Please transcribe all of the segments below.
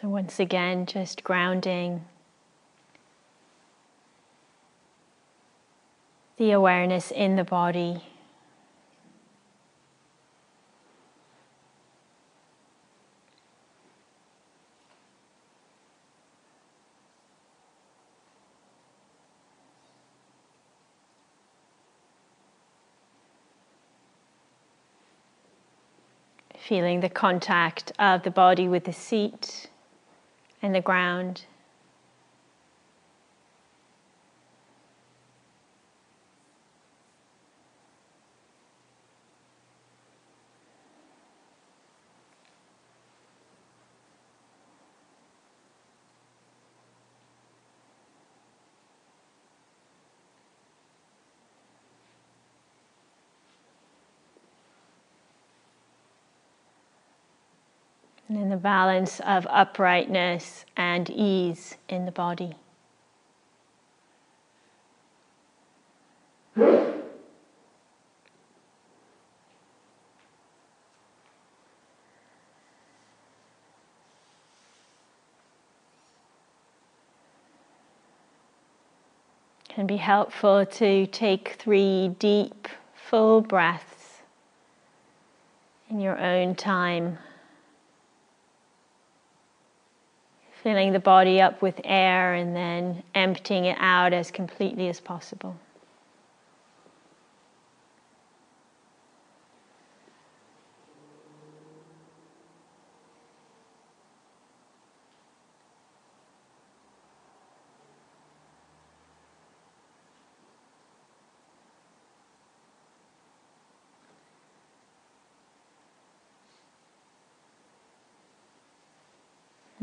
So, once again, just grounding the awareness in the body. Feeling the contact of the body with the seat and the ground. The balance of uprightness and ease in the body. Can be helpful to take three deep, full breaths in your own time. Filling the body up with air and then emptying it out as completely as possible.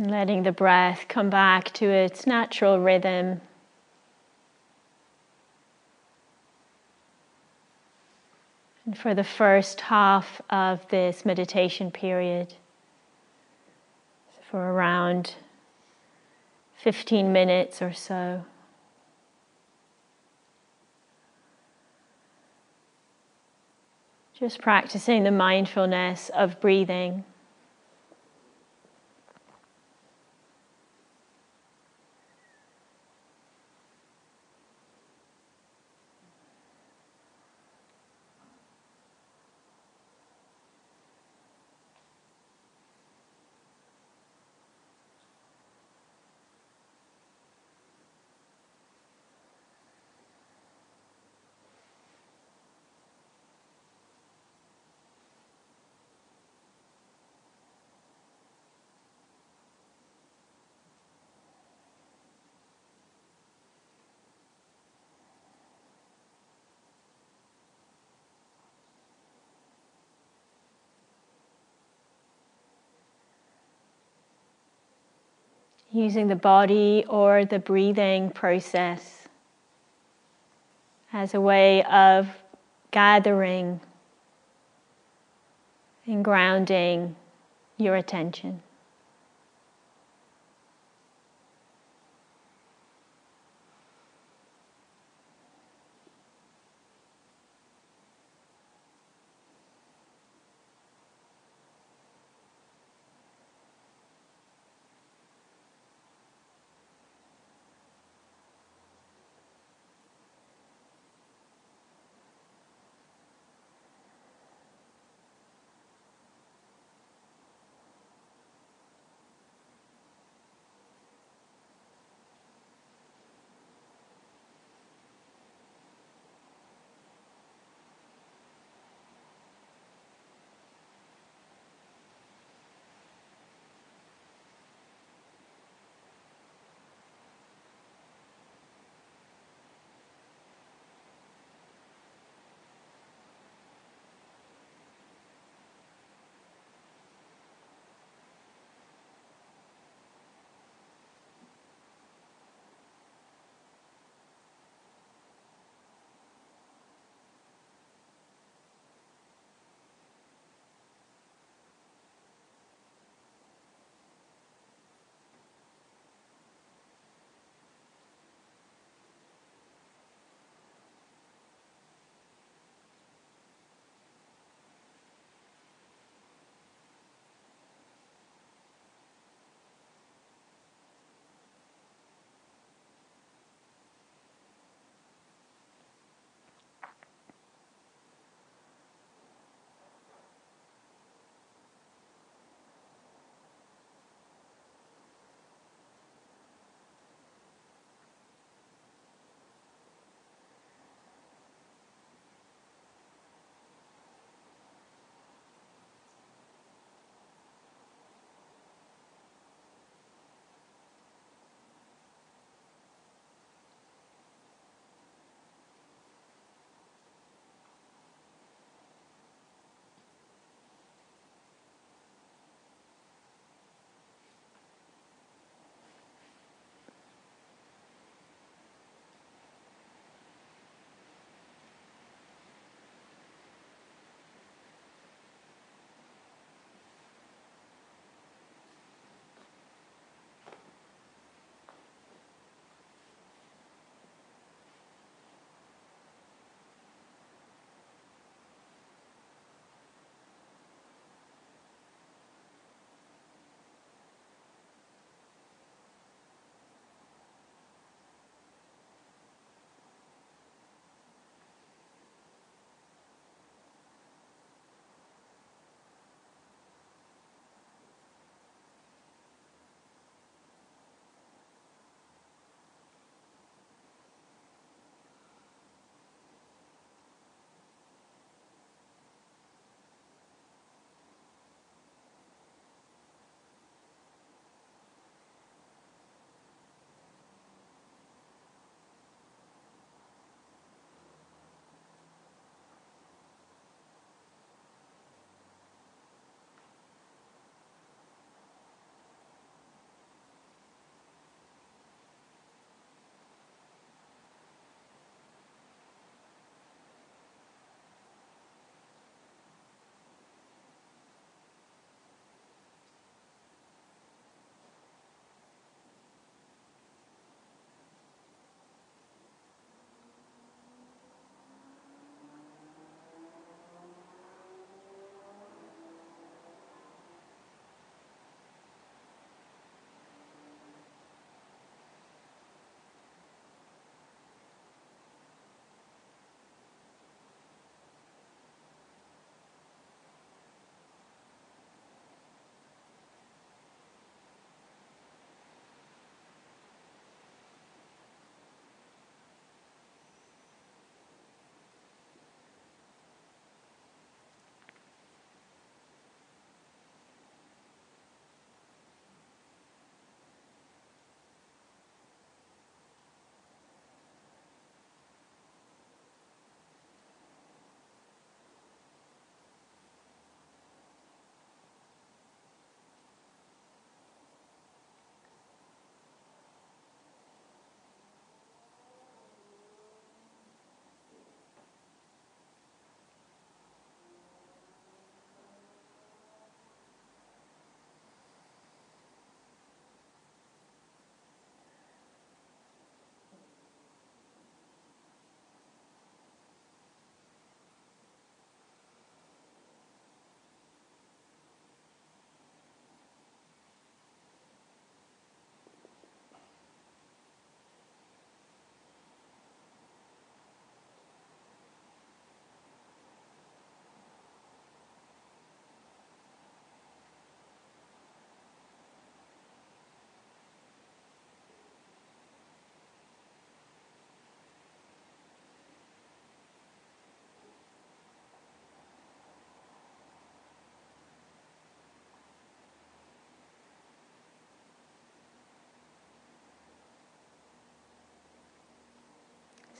Letting the breath come back to its natural rhythm. And for the first half of this meditation period, for around 15 minutes or so. Just practicing the mindfulness of breathing. Using the body or the breathing process as a way of gathering and grounding your attention.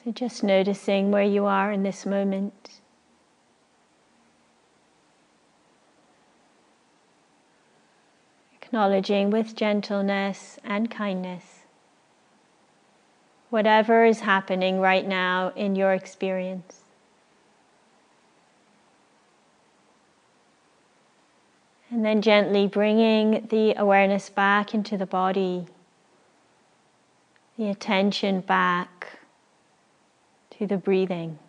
So just noticing where you are in this moment. Acknowledging with gentleness and kindness whatever is happening right now in your experience. And then gently bringing the awareness back into the body, the attention back to the breathing.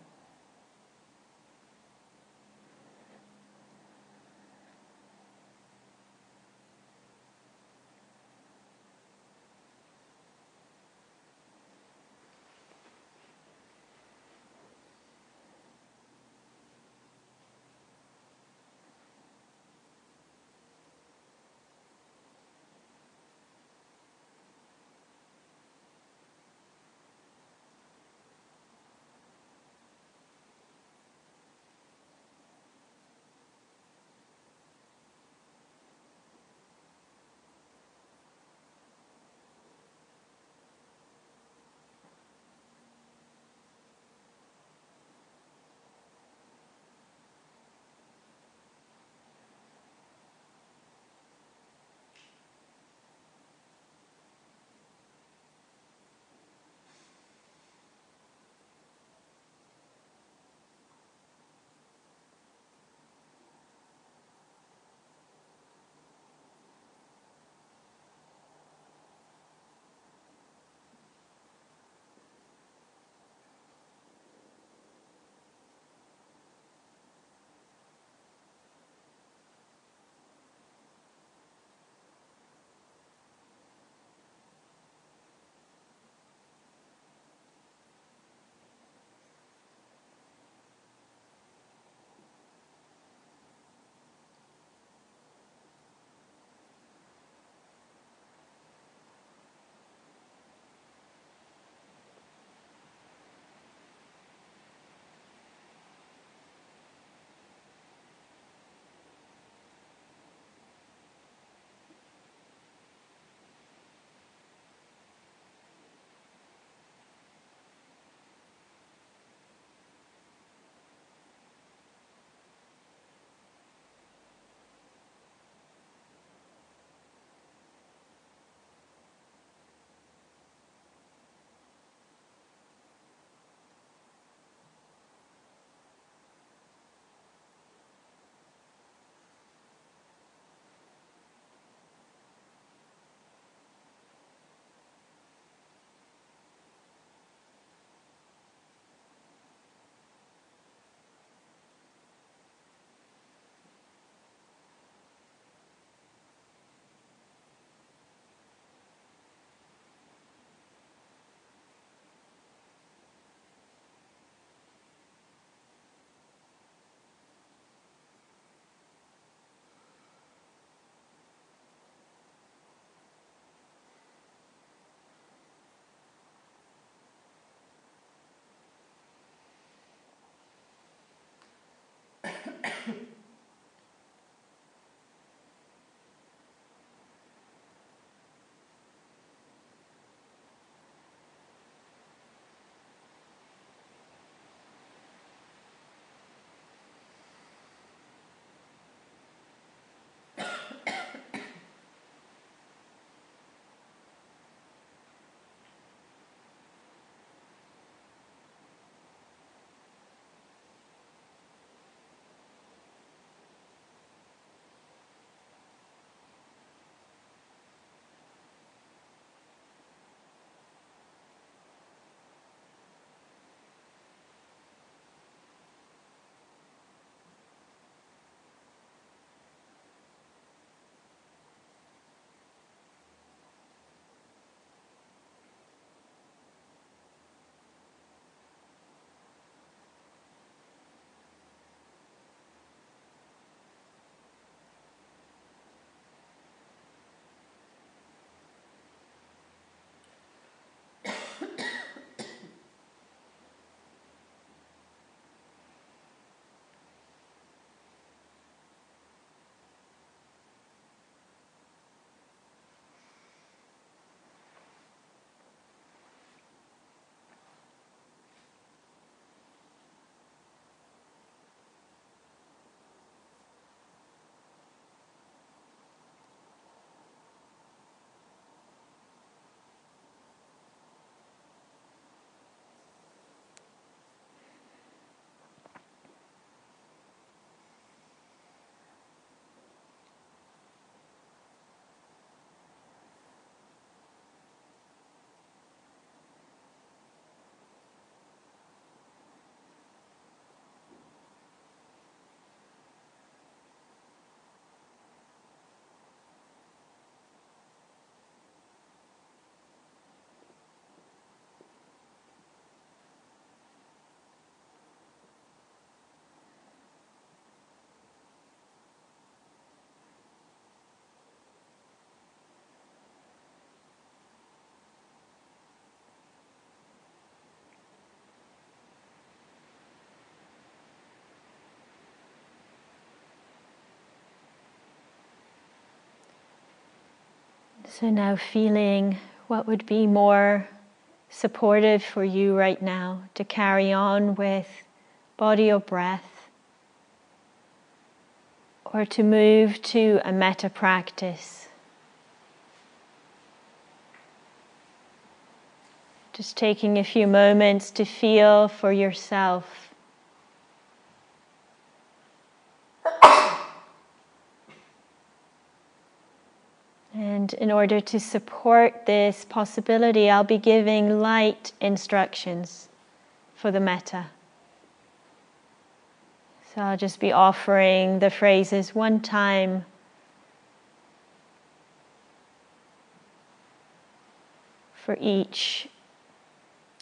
So now feeling what would be more supportive for you right now to carry on with body or breath, or to move to a metta practice. Just taking a few moments to feel for yourself. And in order to support this possibility, I'll be giving light instructions for the metta. So I'll just be offering the phrases one time. For each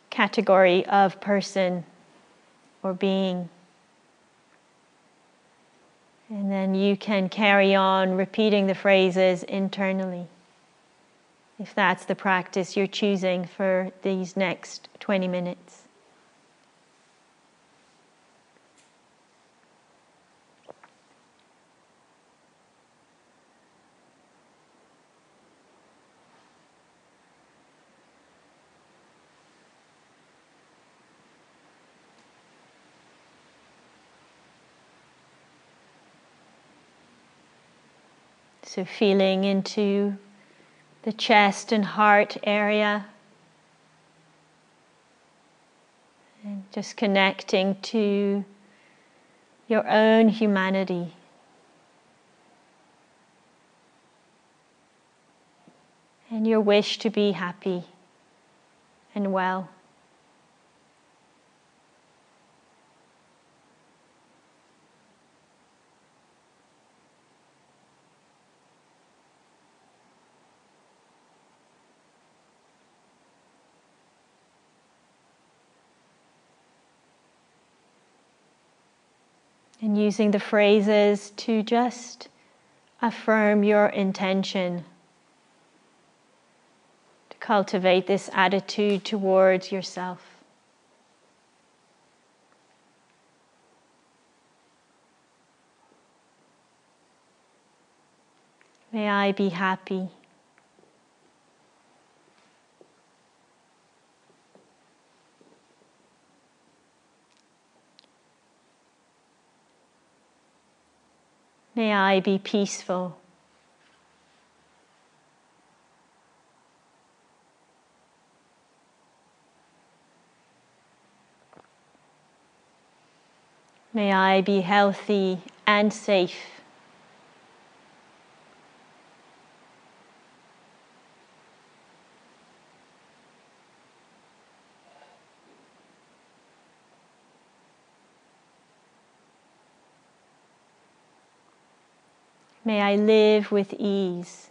category of person or being. And then you can carry on repeating the phrases internally. If that's the practice you're choosing for these next 20 minutes. So, feeling into the chest and heart area. And just connecting to your own humanity. And your wish to be happy and well. And using the phrases to just affirm your intention to cultivate this attitude towards yourself. May I be happy. May I be peaceful. May I be healthy and safe. May I live with ease.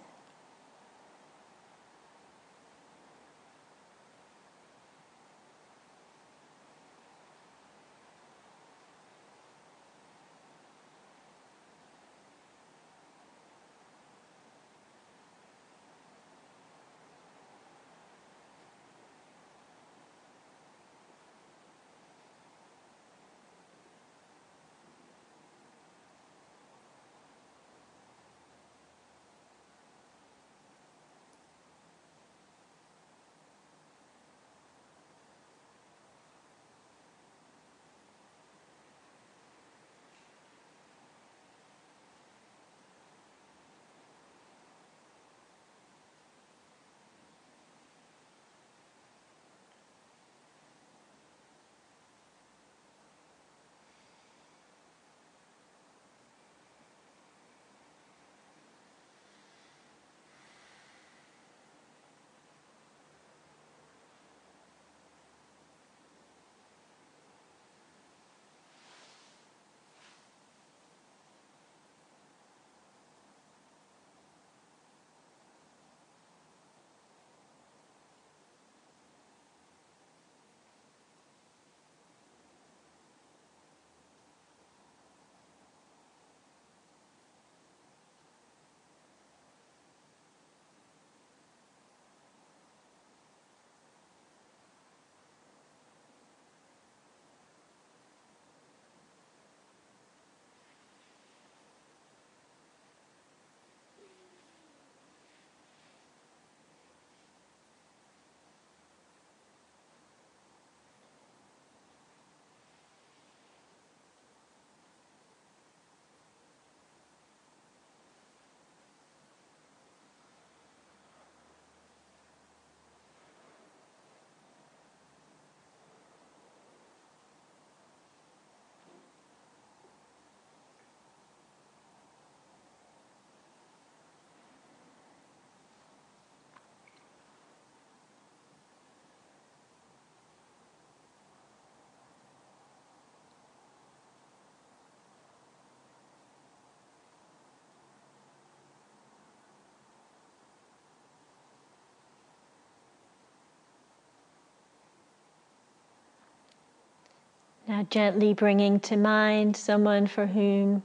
Now, gently bringing to mind someone for whom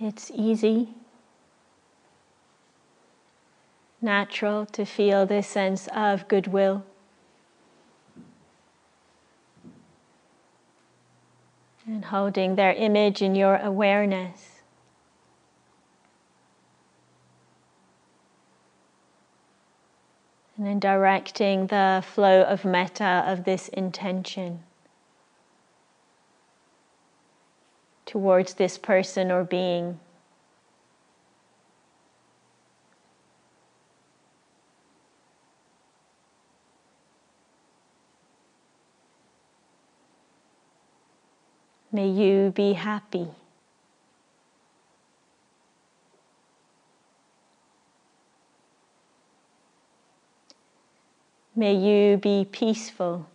it's easy, natural to feel this sense of goodwill. And holding their image in your awareness. And then directing the flow of metta of this intention. Towards this person or being. May you be happy. May you be peaceful.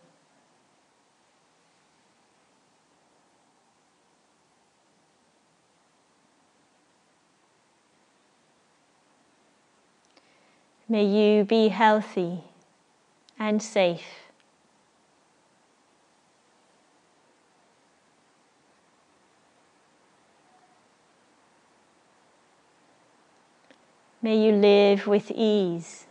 May you be healthy and safe. May you live with ease.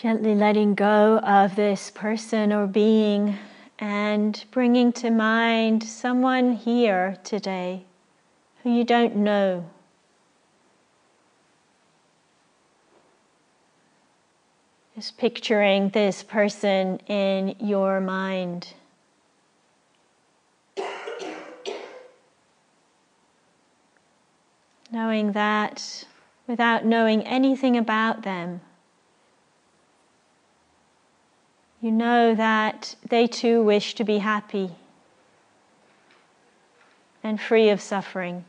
Gently letting go of this person or being and bringing to mind someone here today who you don't know. Just picturing this person in your mind. Knowing that without knowing anything about them, you know that they too wish to be happy and free of suffering.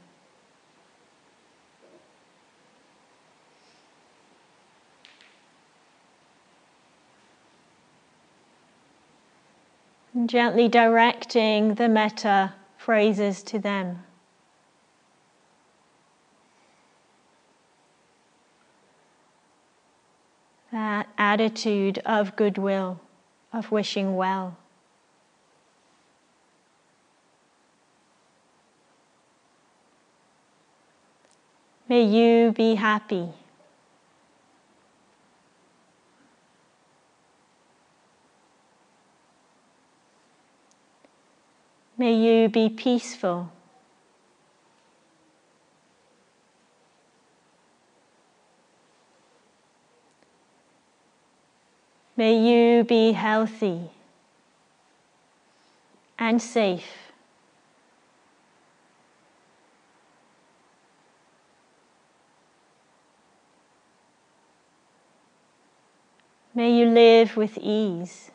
And gently directing the metta phrases to them. That attitude of goodwill of wishing well. May you be happy. May you be peaceful. May you be healthy and safe. May you live with ease.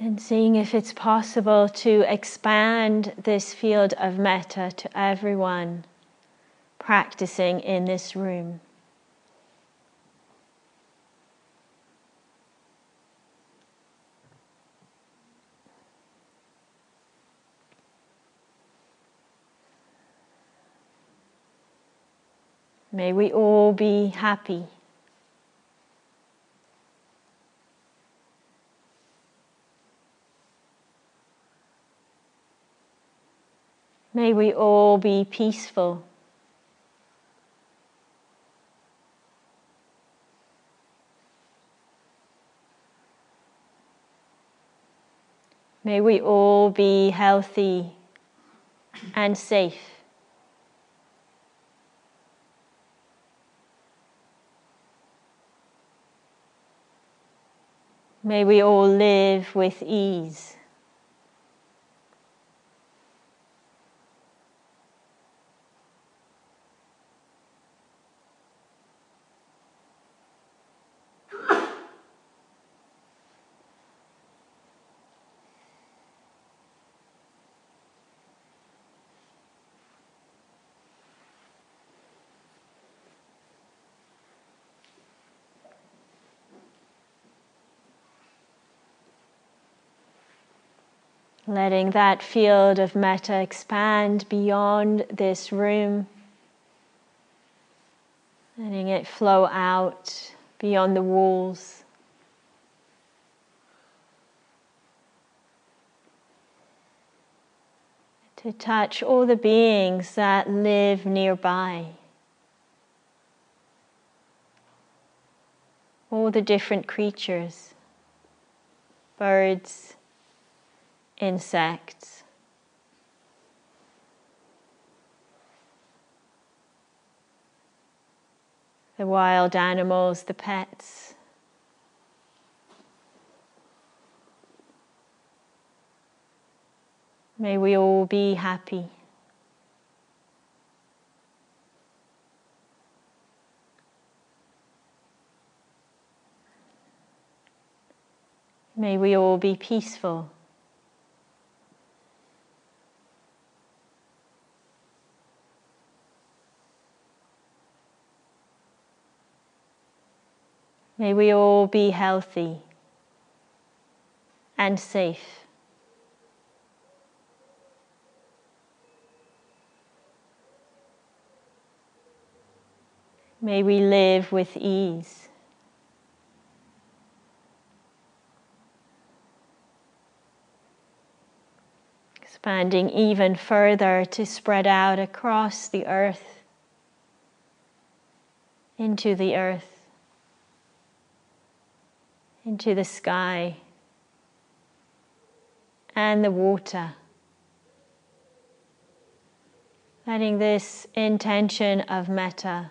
And seeing if it's possible to expand this field of metta to everyone practicing in this room. May we all be happy. May we all be peaceful. May we all be healthy and safe. May we all live with ease. Letting that field of metta expand beyond this room. Letting it flow out beyond the walls. To touch all the beings that live nearby. All the different creatures, birds, insects. The wild animals, the pets. May we all be happy. May we all be peaceful. May we all be healthy and safe. May we live with ease. Expanding even further to spread out across the earth, into the earth into the sky and the water. Letting this intention of metta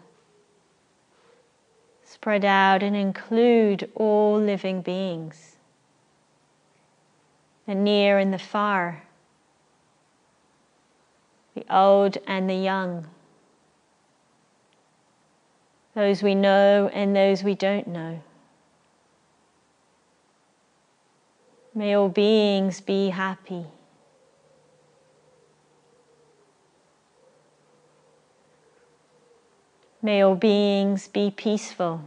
spread out and include all living beings, the near and the far, the old and the young, those we know and those we don't know. May all beings be happy. May all beings be peaceful.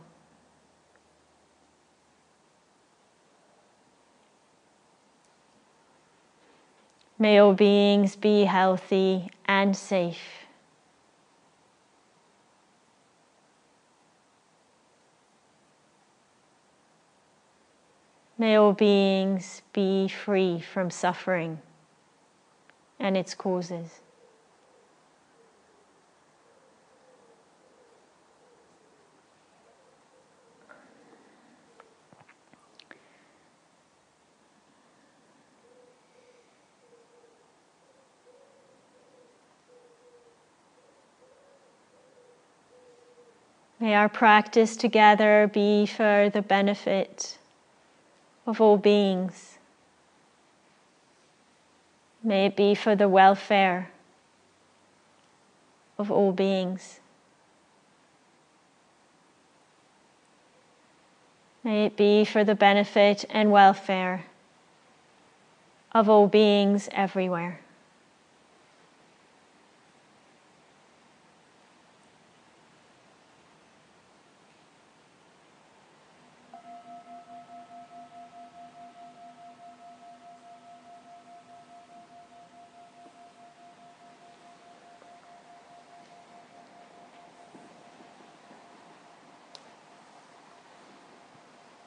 May all beings be healthy and safe. May all beings be free from suffering and its causes. May our practice together be for the benefit of all beings. May it be for the welfare of all beings. May it be for the benefit and welfare of all beings everywhere.